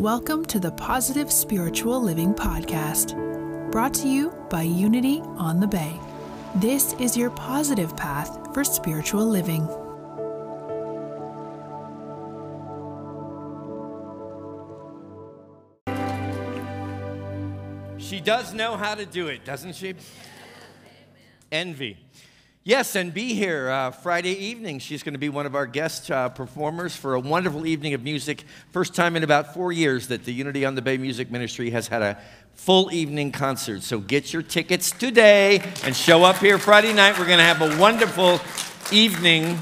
Welcome to the Positive Spiritual Living Podcast, brought to you by Unity on the Bay. This is your positive path for spiritual living. She does know how to do it, doesn't she? Envy. Yes, and be here uh, Friday evening. She's going to be one of our guest uh, performers for a wonderful evening of music. First time in about four years that the Unity on the Bay Music Ministry has had a full evening concert. So get your tickets today and show up here Friday night. We're going to have a wonderful evening.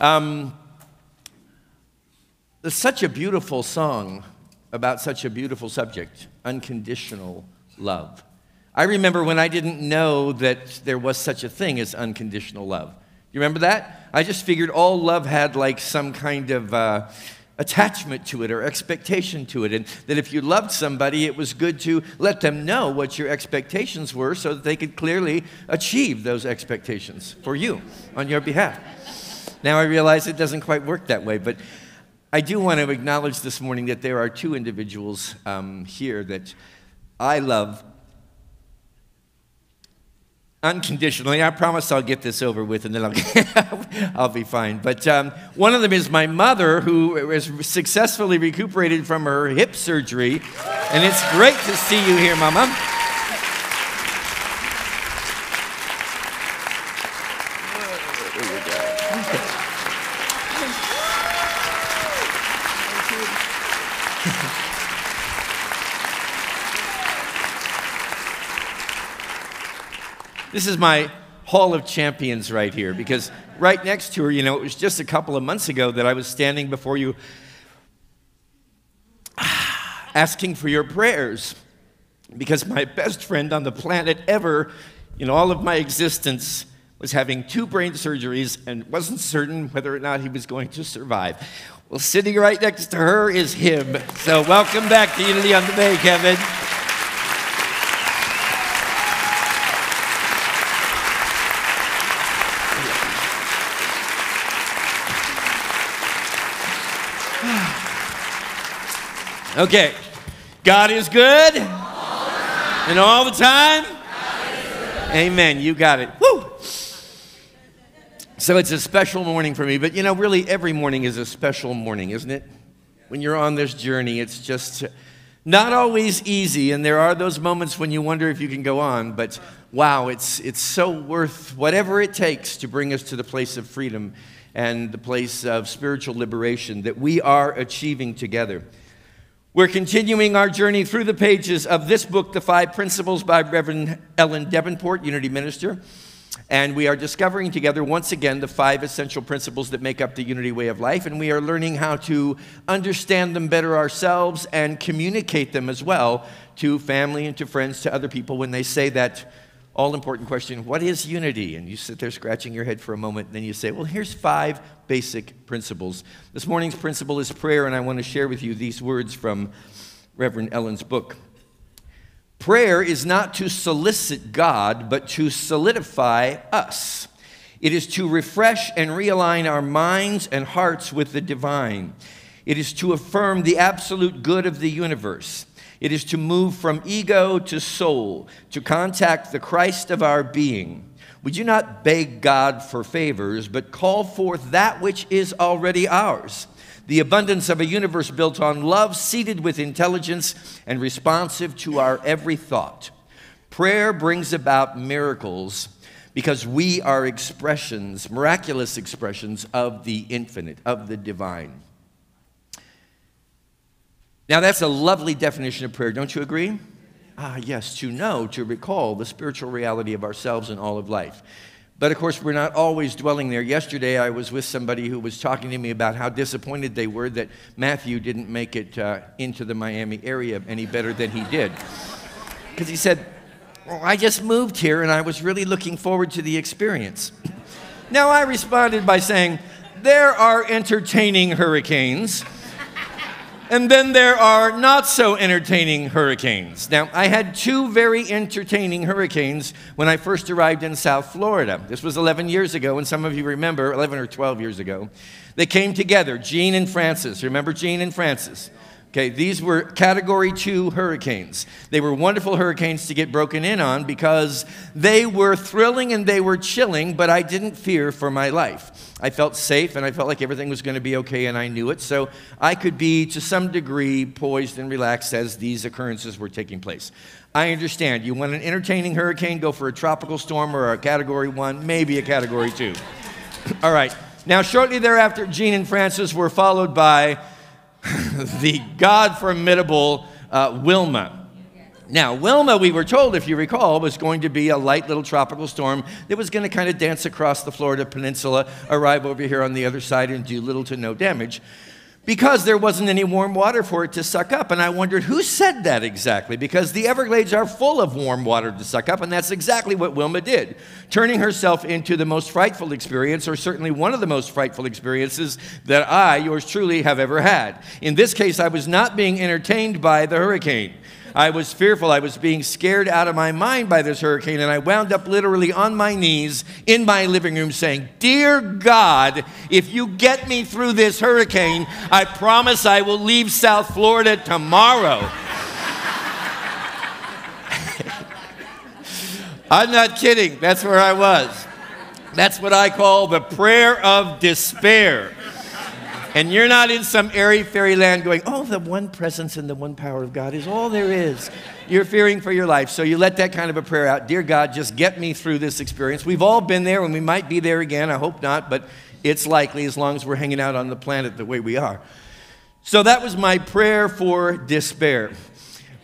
Um, it's such a beautiful song about such a beautiful subject unconditional love. I remember when I didn't know that there was such a thing as unconditional love. You remember that? I just figured all love had like some kind of uh, attachment to it or expectation to it, and that if you loved somebody, it was good to let them know what your expectations were so that they could clearly achieve those expectations for you on your behalf. Now I realize it doesn't quite work that way, but I do want to acknowledge this morning that there are two individuals um, here that I love unconditionally. I promise I'll get this over with and then I'll, I'll be fine. But um, one of them is my mother, who has successfully recuperated from her hip surgery. And it's great to see you here, Mama. This is my Hall of Champions right here because right next to her, you know, it was just a couple of months ago that I was standing before you asking for your prayers because my best friend on the planet ever, in all of my existence, was having two brain surgeries and wasn't certain whether or not he was going to survive. Well, sitting right next to her is him. So, welcome back to Unity on the Bay, Kevin. Okay. God is good. And all the time? Amen. You got it. Woo! So it's a special morning for me, but you know, really every morning is a special morning, isn't it? When you're on this journey, it's just not always easy, and there are those moments when you wonder if you can go on, but wow, it's, it's so worth whatever it takes to bring us to the place of freedom and the place of spiritual liberation that we are achieving together. We're continuing our journey through the pages of this book, The Five Principles by Reverend Ellen Debenport, Unity Minister. And we are discovering together once again the five essential principles that make up the Unity way of life. And we are learning how to understand them better ourselves and communicate them as well to family and to friends, to other people when they say that all important question what is unity? And you sit there scratching your head for a moment, and then you say, well, here's five basic principles. This morning's principle is prayer, and I want to share with you these words from Reverend Ellen's book. Prayer is not to solicit God, but to solidify us. It is to refresh and realign our minds and hearts with the divine. It is to affirm the absolute good of the universe. It is to move from ego to soul, to contact the Christ of our being. We do not beg God for favors, but call forth that which is already ours the abundance of a universe built on love, seated with intelligence, and responsive to our every thought. Prayer brings about miracles because we are expressions, miraculous expressions of the infinite, of the divine. Now, that's a lovely definition of prayer, don't you agree? Ah, yes, to know, to recall the spiritual reality of ourselves and all of life. But of course, we're not always dwelling there. Yesterday, I was with somebody who was talking to me about how disappointed they were that Matthew didn't make it uh, into the Miami area any better than he did. Because he said, well, I just moved here and I was really looking forward to the experience. now, I responded by saying, There are entertaining hurricanes and then there are not so entertaining hurricanes. Now, I had two very entertaining hurricanes when I first arrived in South Florida. This was 11 years ago, and some of you remember, 11 or 12 years ago. They came together, Jeanne and Frances. Remember Jeanne and Frances? Okay, these were category two hurricanes. They were wonderful hurricanes to get broken in on because they were thrilling and they were chilling, but I didn't fear for my life. I felt safe and I felt like everything was going to be okay and I knew it. So I could be, to some degree, poised and relaxed as these occurrences were taking place. I understand. You want an entertaining hurricane, go for a tropical storm or a category one, maybe a category two. All right. Now, shortly thereafter, Jeanne and Frances were followed by the God formidable uh, Wilma. Now, Wilma, we were told, if you recall, was going to be a light little tropical storm that was going to kind of dance across the Florida peninsula, arrive over here on the other side, and do little to no damage because there wasn't any warm water for it to suck up. And I wondered who said that exactly, because the Everglades are full of warm water to suck up, and that's exactly what Wilma did, turning herself into the most frightful experience, or certainly one of the most frightful experiences that I, yours truly, have ever had. In this case, I was not being entertained by the hurricane. I was fearful. I was being scared out of my mind by this hurricane, and I wound up literally on my knees in my living room saying, Dear God, if you get me through this hurricane, I promise I will leave South Florida tomorrow. I'm not kidding. That's where I was. That's what I call the prayer of despair. And you're not in some airy fairyland going, oh, the one presence and the one power of God is all there is. You're fearing for your life. So you let that kind of a prayer out. Dear God, just get me through this experience. We've all been there and we might be there again. I hope not, but it's likely as long as we're hanging out on the planet the way we are. So that was my prayer for despair,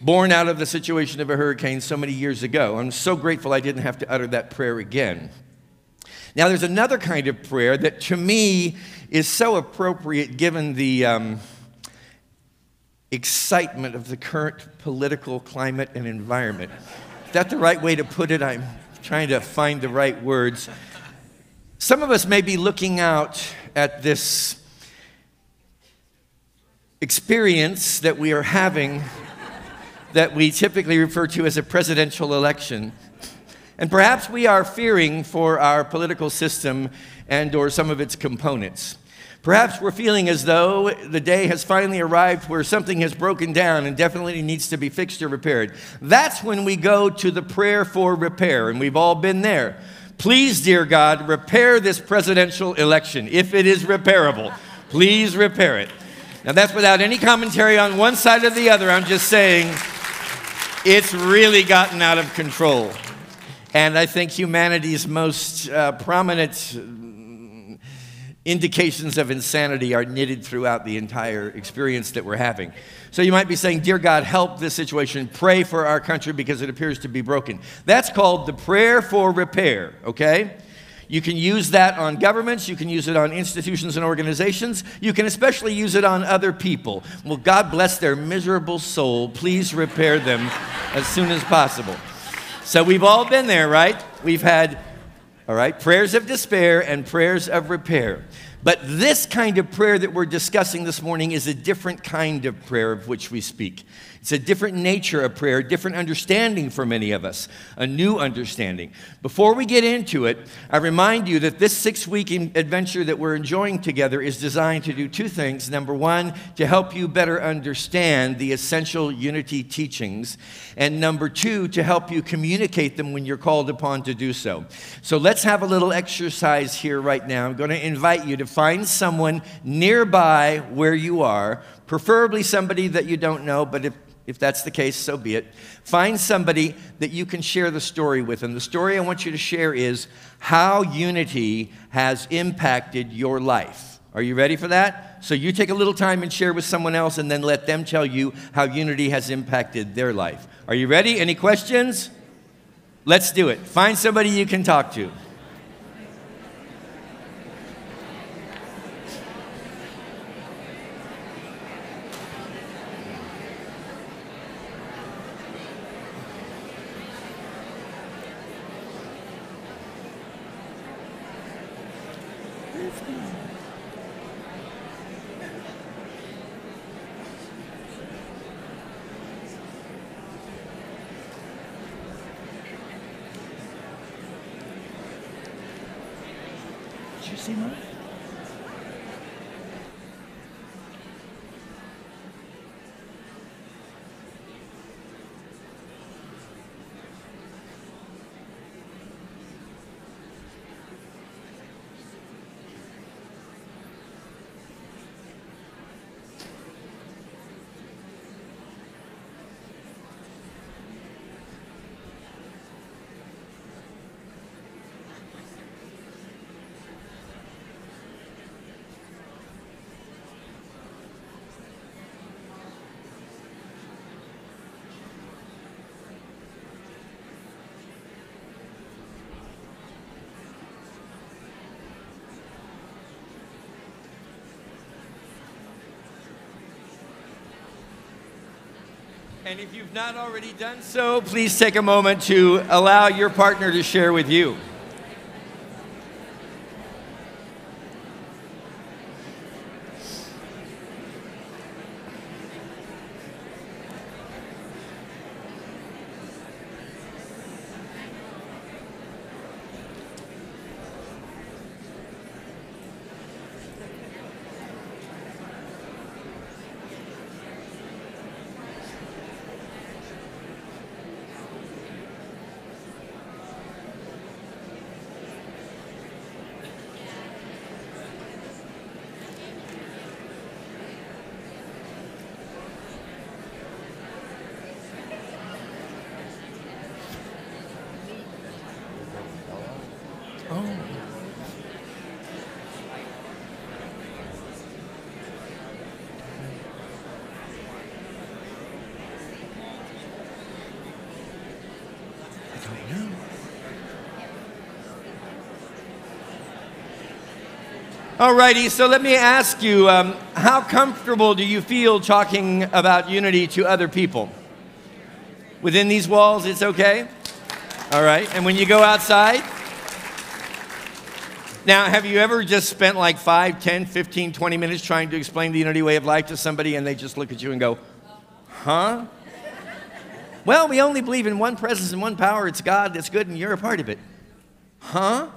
born out of the situation of a hurricane so many years ago. I'm so grateful I didn't have to utter that prayer again. Now, there's another kind of prayer that to me is so appropriate given the um, excitement of the current political climate and environment. Is that the right way to put it? I'm trying to find the right words. Some of us may be looking out at this experience that we are having that we typically refer to as a presidential election. And perhaps we are fearing for our political system and or some of its components. Perhaps we're feeling as though the day has finally arrived where something has broken down and definitely needs to be fixed or repaired. That's when we go to the prayer for repair, and we've all been there. Please, dear God, repair this presidential election. If it is repairable, please repair it. Now, that's without any commentary on one side or the other. I'm just saying it's really gotten out of control. And I think humanity's most uh, prominent indications of insanity are knitted throughout the entire experience that we're having. So you might be saying, Dear God, help this situation. Pray for our country because it appears to be broken. That's called the prayer for repair, okay? You can use that on governments. You can use it on institutions and organizations. You can especially use it on other people. Well, God bless their miserable soul. Please repair them as soon as possible. So we've all been there, right? We've had, all right, prayers of despair and prayers of repair. But this kind of prayer that we're discussing this morning is a different kind of prayer of which we speak. It's a different nature of prayer, different understanding for many of us, a new understanding. Before we get into it, I remind you that this six week adventure that we're enjoying together is designed to do two things. Number one, to help you better understand the essential unity teachings. And number two, to help you communicate them when you're called upon to do so. So let's have a little exercise here right now. I'm going to invite you to find someone nearby where you are, preferably somebody that you don't know, but if if that's the case, so be it. Find somebody that you can share the story with. And the story I want you to share is how unity has impacted your life. Are you ready for that? So you take a little time and share with someone else and then let them tell you how unity has impacted their life. Are you ready? Any questions? Let's do it. Find somebody you can talk to. And if you've not already done so, please take a moment to allow your partner to share with you. Alrighty, so let me ask you um, how comfortable do you feel talking about unity to other people? Within these walls, it's okay? All right, and when you go outside? Now, have you ever just spent like 5, 10, 15, 20 minutes trying to explain the unity way of life to somebody and they just look at you and go, huh? Well, we only believe in one presence and one power. It's God that's good and you're a part of it. Huh?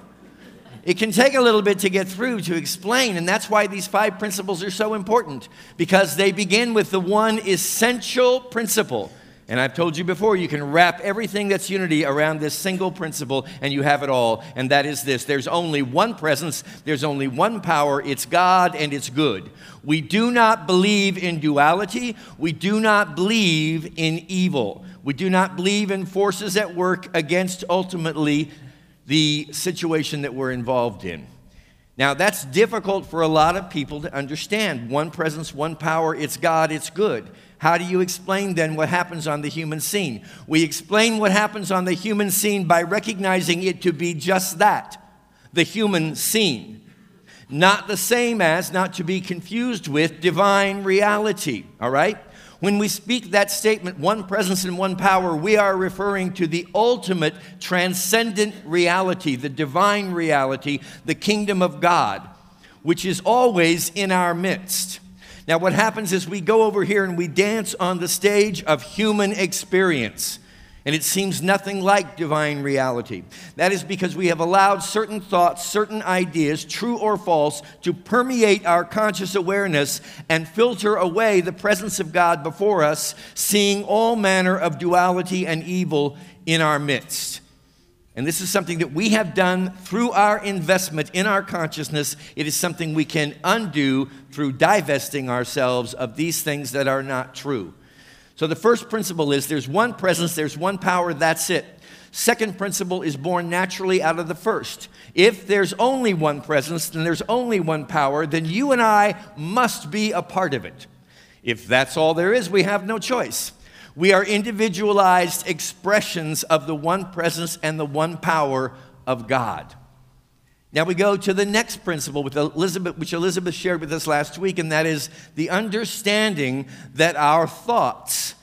It can take a little bit to get through to explain, and that's why these five principles are so important because they begin with the one essential principle. And I've told you before, you can wrap everything that's unity around this single principle, and you have it all. And that is this there's only one presence, there's only one power. It's God, and it's good. We do not believe in duality, we do not believe in evil. We do not believe in forces at work against ultimately the situation that we're involved in. Now, that's difficult for a lot of people to understand. One presence, one power, it's God, it's good. How do you explain then what happens on the human scene? We explain what happens on the human scene by recognizing it to be just that the human scene. Not the same as, not to be confused with, divine reality, all right? When we speak that statement, one presence and one power, we are referring to the ultimate transcendent reality, the divine reality, the kingdom of God, which is always in our midst. Now, what happens is we go over here and we dance on the stage of human experience and it seems nothing like divine reality. That is because we have allowed certain thoughts, certain ideas, true or false, to permeate our conscious awareness and filter away the presence of God before us, seeing all manner of duality and evil in our midst. And this is something that we have done through our investment in our consciousness. It is something we can undo through divesting ourselves of these things that are not true. So the first principle is there's one presence, there's one power, that's it. Second principle is born naturally out of the first. If there's only one presence, then there's only one power, then you and I must be a part of it. If that's all there is, we have no choice. We are individualized expressions of the one presence and the one power of God. Now we go to the next principle with Elizabeth, which Elizabeth shared with us last week, and that is the understanding that our thoughts,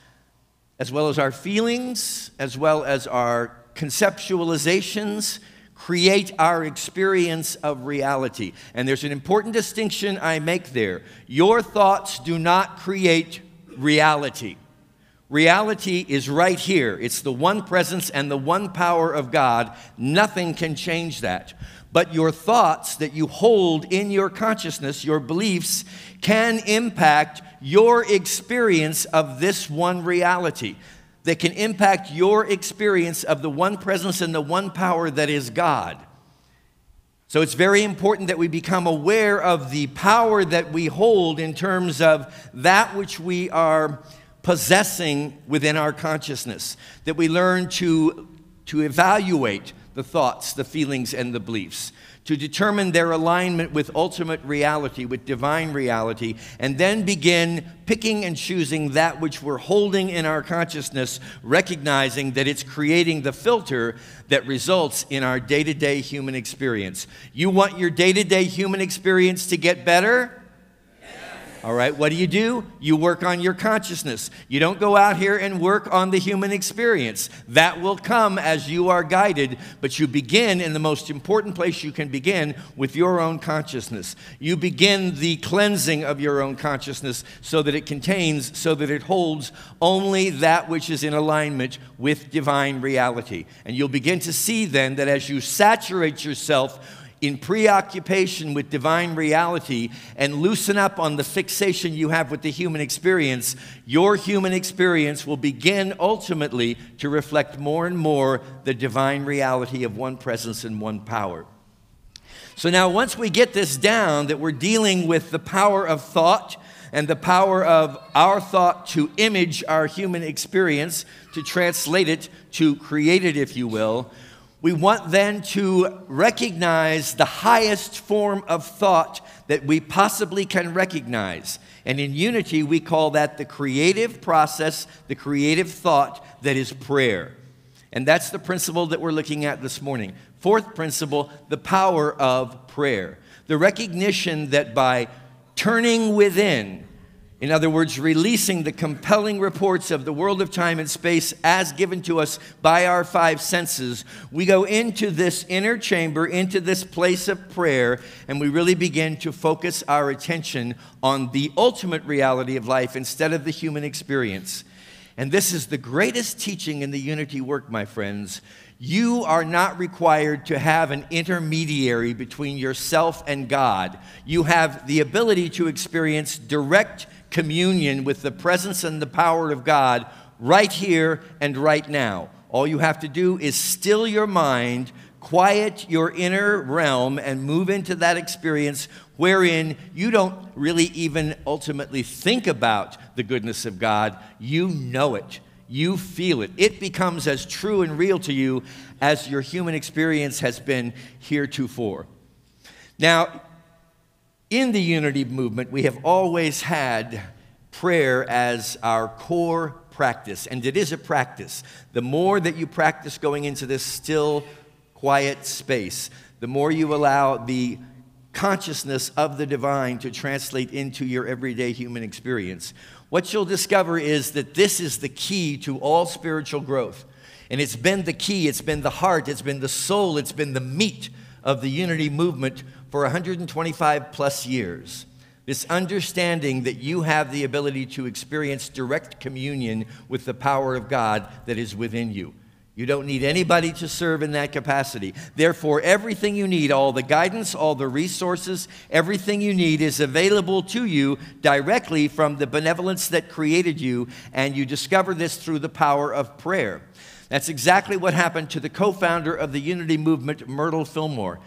as well as our feelings, as well as our conceptualizations, create our experience of reality. And there's an important distinction I make there. Your thoughts do not create reality. Reality is right here. It's the one presence and the one power of God. Nothing can change that but your thoughts that you hold in your consciousness, your beliefs, can impact your experience of this one reality. They can impact your experience of the one presence and the one power that is God. So it's very important that we become aware of the power that we hold in terms of that which we are possessing within our consciousness, that we learn to, to evaluate the thoughts, the feelings, and the beliefs, to determine their alignment with ultimate reality, with divine reality, and then begin picking and choosing that which we're holding in our consciousness, recognizing that it's creating the filter that results in our day to day human experience. You want your day to day human experience to get better? All right, what do you do? You work on your consciousness. You don't go out here and work on the human experience. That will come as you are guided, but you begin in the most important place you can begin with your own consciousness. You begin the cleansing of your own consciousness so that it contains, so that it holds only that which is in alignment with divine reality. And you'll begin to see then that as you saturate yourself in preoccupation with divine reality and loosen up on the fixation you have with the human experience, your human experience will begin ultimately to reflect more and more the divine reality of one presence and one power. So now, once we get this down, that we're dealing with the power of thought and the power of our thought to image our human experience, to translate it, to create it, if you will, we want then to recognize the highest form of thought that we possibly can recognize. And in unity, we call that the creative process, the creative thought that is prayer. And that's the principle that we're looking at this morning. Fourth principle the power of prayer. The recognition that by turning within, in other words, releasing the compelling reports of the world of time and space as given to us by our five senses, we go into this inner chamber, into this place of prayer, and we really begin to focus our attention on the ultimate reality of life instead of the human experience. And this is the greatest teaching in the unity work, my friends. You are not required to have an intermediary between yourself and God. You have the ability to experience direct communion with the presence and the power of God right here and right now. All you have to do is still your mind, quiet your inner realm, and move into that experience wherein you don't really even ultimately think about the goodness of God. You know it, you feel it. It becomes as true and real to you as your human experience has been heretofore. Now, in the unity movement, we have always had prayer as our core practice, and it is a practice. The more that you practice going into this still, quiet space, the more you allow the consciousness of the divine to translate into your everyday human experience, what you'll discover is that this is the key to all spiritual growth. And it's been the key, it's been the heart, it's been the soul, it's been the meat of the unity movement for 125 plus years. This understanding that you have the ability to experience direct communion with the power of God that is within you. You don't need anybody to serve in that capacity. Therefore, everything you need, all the guidance, all the resources, everything you need is available to you directly from the benevolence that created you, and you discover this through the power of prayer. That's exactly what happened to the co founder of the Unity Movement, Myrtle Fillmore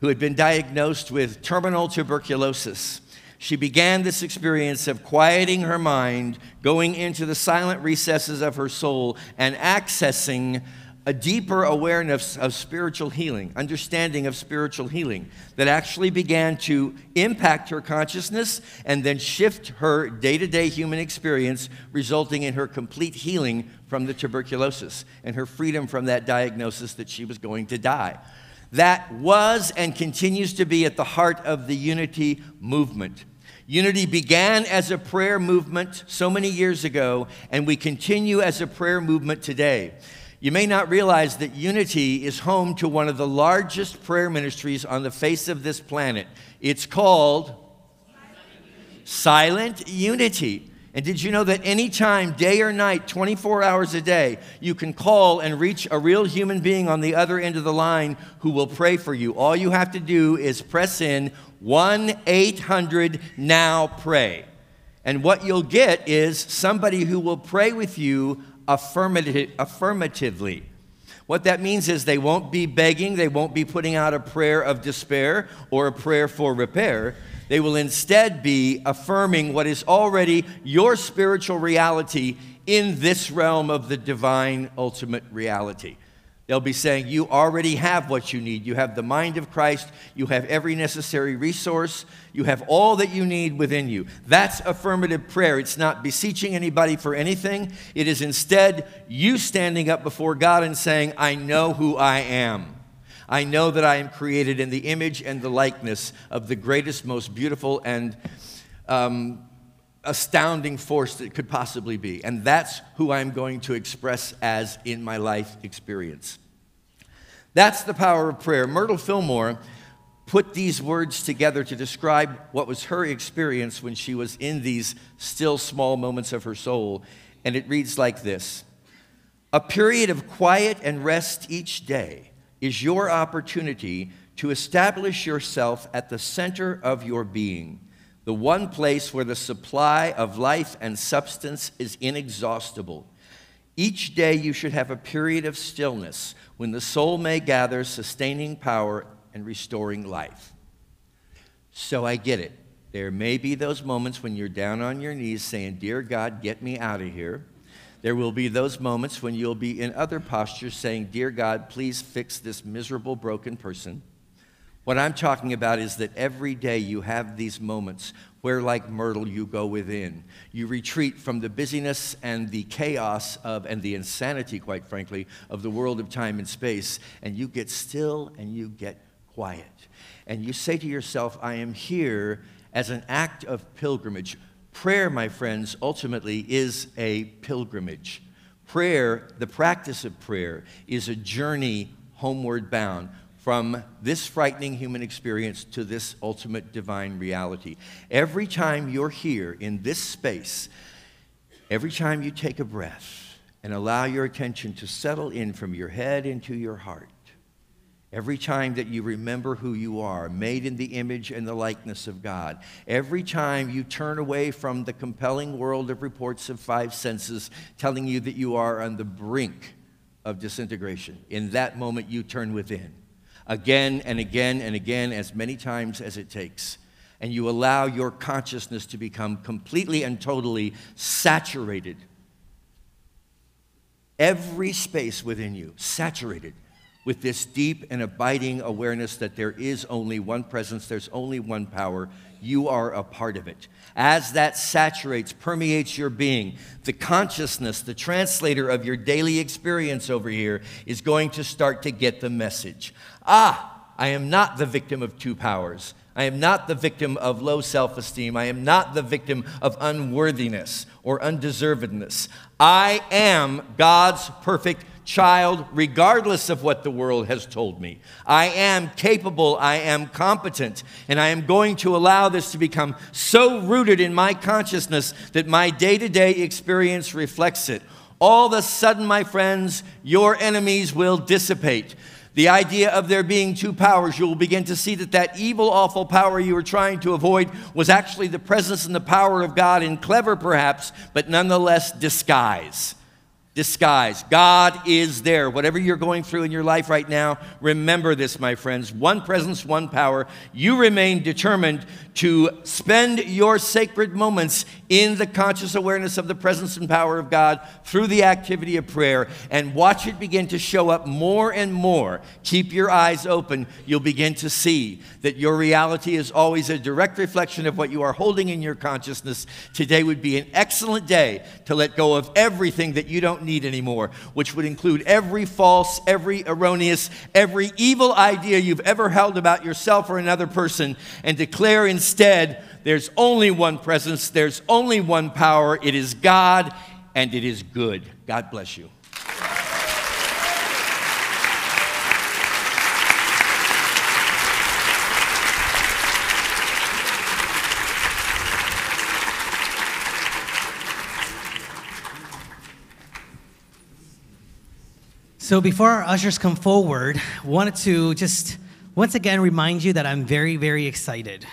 who had been diagnosed with terminal tuberculosis. She began this experience of quieting her mind, going into the silent recesses of her soul, and accessing a deeper awareness of spiritual healing, understanding of spiritual healing that actually began to impact her consciousness and then shift her day to day human experience, resulting in her complete healing from the tuberculosis and her freedom from that diagnosis that she was going to die that was and continues to be at the heart of the unity movement. Unity began as a prayer movement so many years ago, and we continue as a prayer movement today. You may not realize that Unity is home to one of the largest prayer ministries on the face of this planet. It's called Silent Unity. And did you know that anytime, day or night, 24 hours a day, you can call and reach a real human being on the other end of the line who will pray for you? All you have to do is press in 1 800 Now Pray. And what you'll get is somebody who will pray with you affirmative, affirmatively. What that means is they won't be begging, they won't be putting out a prayer of despair or a prayer for repair. They will instead be affirming what is already your spiritual reality in this realm of the divine ultimate reality. They'll be saying, You already have what you need. You have the mind of Christ. You have every necessary resource. You have all that you need within you. That's affirmative prayer. It's not beseeching anybody for anything. It is instead you standing up before God and saying, I know who I am. I know that I am created in the image and the likeness of the greatest, most beautiful, and um, astounding force that could possibly be. And that's who I'm going to express as in my life experience. That's the power of prayer. Myrtle Fillmore put these words together to describe what was her experience when she was in these still small moments of her soul. And it reads like this A period of quiet and rest each day is your opportunity to establish yourself at the center of your being the one place where the supply of life and substance is inexhaustible. Each day you should have a period of stillness when the soul may gather sustaining power and restoring life. So I get it. There may be those moments when you're down on your knees saying, Dear God, get me out of here. There will be those moments when you'll be in other postures saying, Dear God, please fix this miserable, broken person. What I'm talking about is that every day you have these moments where, like Myrtle, you go within. You retreat from the busyness and the chaos of, and the insanity, quite frankly, of the world of time and space, and you get still and you get quiet. And you say to yourself, I am here as an act of pilgrimage. Prayer, my friends, ultimately is a pilgrimage. Prayer, the practice of prayer, is a journey homeward bound from this frightening human experience to this ultimate divine reality. Every time you're here in this space, every time you take a breath and allow your attention to settle in from your head into your heart, Every time that you remember who you are, made in the image and the likeness of God, every time you turn away from the compelling world of reports of five senses telling you that you are on the brink of disintegration, in that moment you turn within again and again and again, as many times as it takes. And you allow your consciousness to become completely and totally saturated. Every space within you, saturated with this deep and abiding awareness that there is only one presence, there's only one power, you are a part of it. As that saturates, permeates your being, the consciousness, the translator of your daily experience over here, is going to start to get the message. Ah, I am not the victim of two powers. I am not the victim of low self esteem. I am not the victim of unworthiness or undeservedness. I am God's perfect child, regardless of what the world has told me. I am capable, I am competent, and I am going to allow this to become so rooted in my consciousness that my day to day experience reflects it. All of a sudden, my friends, your enemies will dissipate. The idea of there being two powers, you will begin to see that that evil, awful power you were trying to avoid was actually the presence and the power of God in clever, perhaps, but nonetheless disguise disguise. God is there. Whatever you're going through in your life right now, remember this, my friends. One presence, one power. You remain determined to spend your sacred moments in the conscious awareness of the presence and power of God through the activity of prayer and watch it begin to show up more and more. Keep your eyes open. You'll begin to see that your reality is always a direct reflection of what you are holding in your consciousness. Today would be an excellent day to let go of everything that you don't need anymore, which would include every false, every erroneous, every evil idea you've ever held about yourself or another person, and declare instead there's only one presence, there's only one power. It is God, and it is good. God bless you. So before our ushers come forward, wanted to just once again remind you that I'm very, very excited.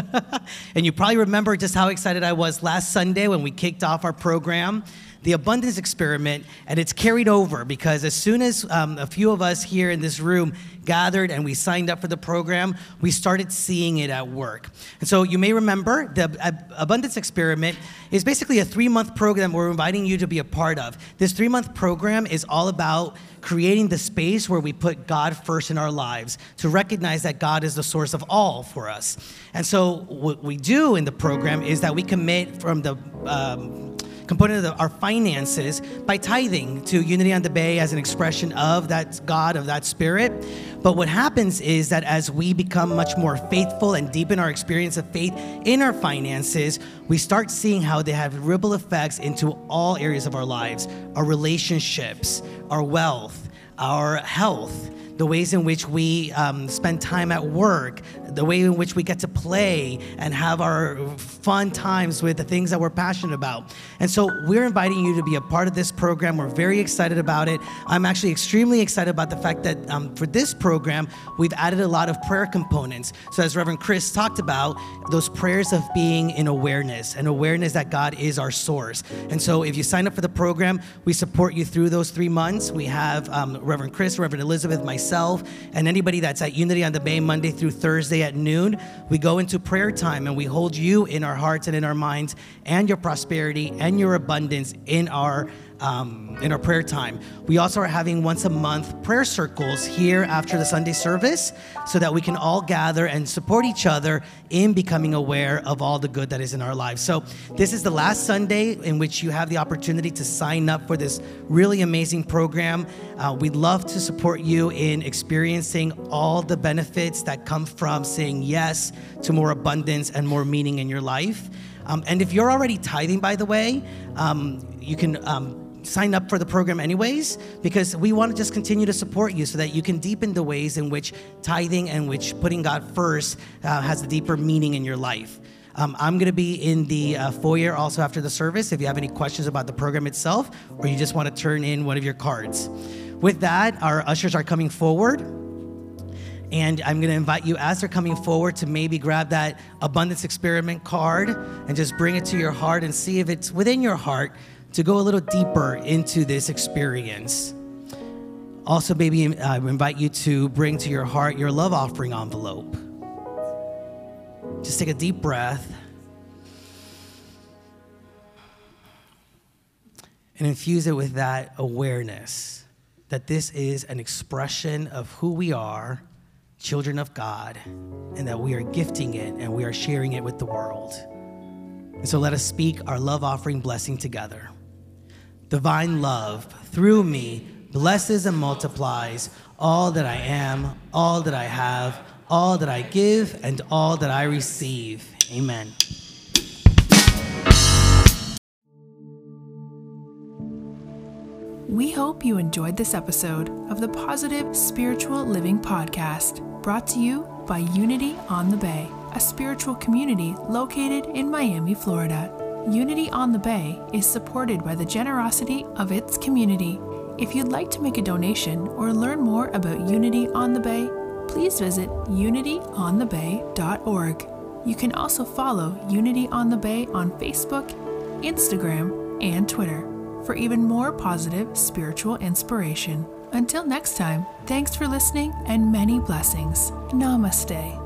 and you probably remember just how excited I was last Sunday when we kicked off our program, the Abundance Experiment, and it's carried over because as soon as um, a few of us here in this room gathered and we signed up for the program, we started seeing it at work. And so you may remember the Abundance Experiment is basically a three month program we're inviting you to be a part of. This three month program is all about creating the space where we put God first in our lives to recognize that God is the source of all for us. And so, what we do in the program is that we commit from the um, component of our finances by tithing to Unity on the Bay as an expression of that God, of that Spirit. But what happens is that as we become much more faithful and deepen our experience of faith in our finances, we start seeing how they have ripple effects into all areas of our lives our relationships, our wealth, our health the ways in which we um, spend time at work, the way in which we get to play and have our fun times with the things that we're passionate about. And so we're inviting you to be a part of this program. We're very excited about it. I'm actually extremely excited about the fact that um, for this program, we've added a lot of prayer components. So, as Reverend Chris talked about, those prayers of being in awareness and awareness that God is our source. And so, if you sign up for the program, we support you through those three months. We have um, Reverend Chris, Reverend Elizabeth, myself, and anybody that's at Unity on the Bay Monday through Thursday at noon. We go into prayer time and we hold you in our hearts and in our minds and your prosperity and your abundance in our um, in our prayer time. We also are having once a month prayer circles here after the Sunday service so that we can all gather and support each other in becoming aware of all the good that is in our lives. So, this is the last Sunday in which you have the opportunity to sign up for this really amazing program. Uh, we'd love to support you in experiencing all the benefits that come from saying yes to more abundance and more meaning in your life. Um, and if you're already tithing, by the way, um, you can um, sign up for the program anyways because we want to just continue to support you so that you can deepen the ways in which tithing and which putting God first uh, has a deeper meaning in your life. Um, I'm going to be in the uh, foyer also after the service if you have any questions about the program itself or you just want to turn in one of your cards. With that, our ushers are coming forward. And I'm going to invite you as they're coming forward to maybe grab that abundance experiment card and just bring it to your heart and see if it's within your heart to go a little deeper into this experience. Also, maybe I uh, invite you to bring to your heart your love offering envelope. Just take a deep breath and infuse it with that awareness that this is an expression of who we are, children of God, and that we are gifting it and we are sharing it with the world. And so let us speak our love offering blessing together divine love through me blesses and multiplies all that I am, all that I have, all that I give, and all that I receive. Amen. We hope you enjoyed this episode of the Positive Spiritual Living Podcast, brought to you by Unity on the Bay, a spiritual community located in Miami, Florida. Unity on the Bay is supported by the generosity of its community. If you'd like to make a donation or learn more about Unity on the Bay, please visit unityonthebay.org. You can also follow Unity on the Bay on Facebook, Instagram, and Twitter for even more positive spiritual inspiration. Until next time, thanks for listening and many blessings. Namaste.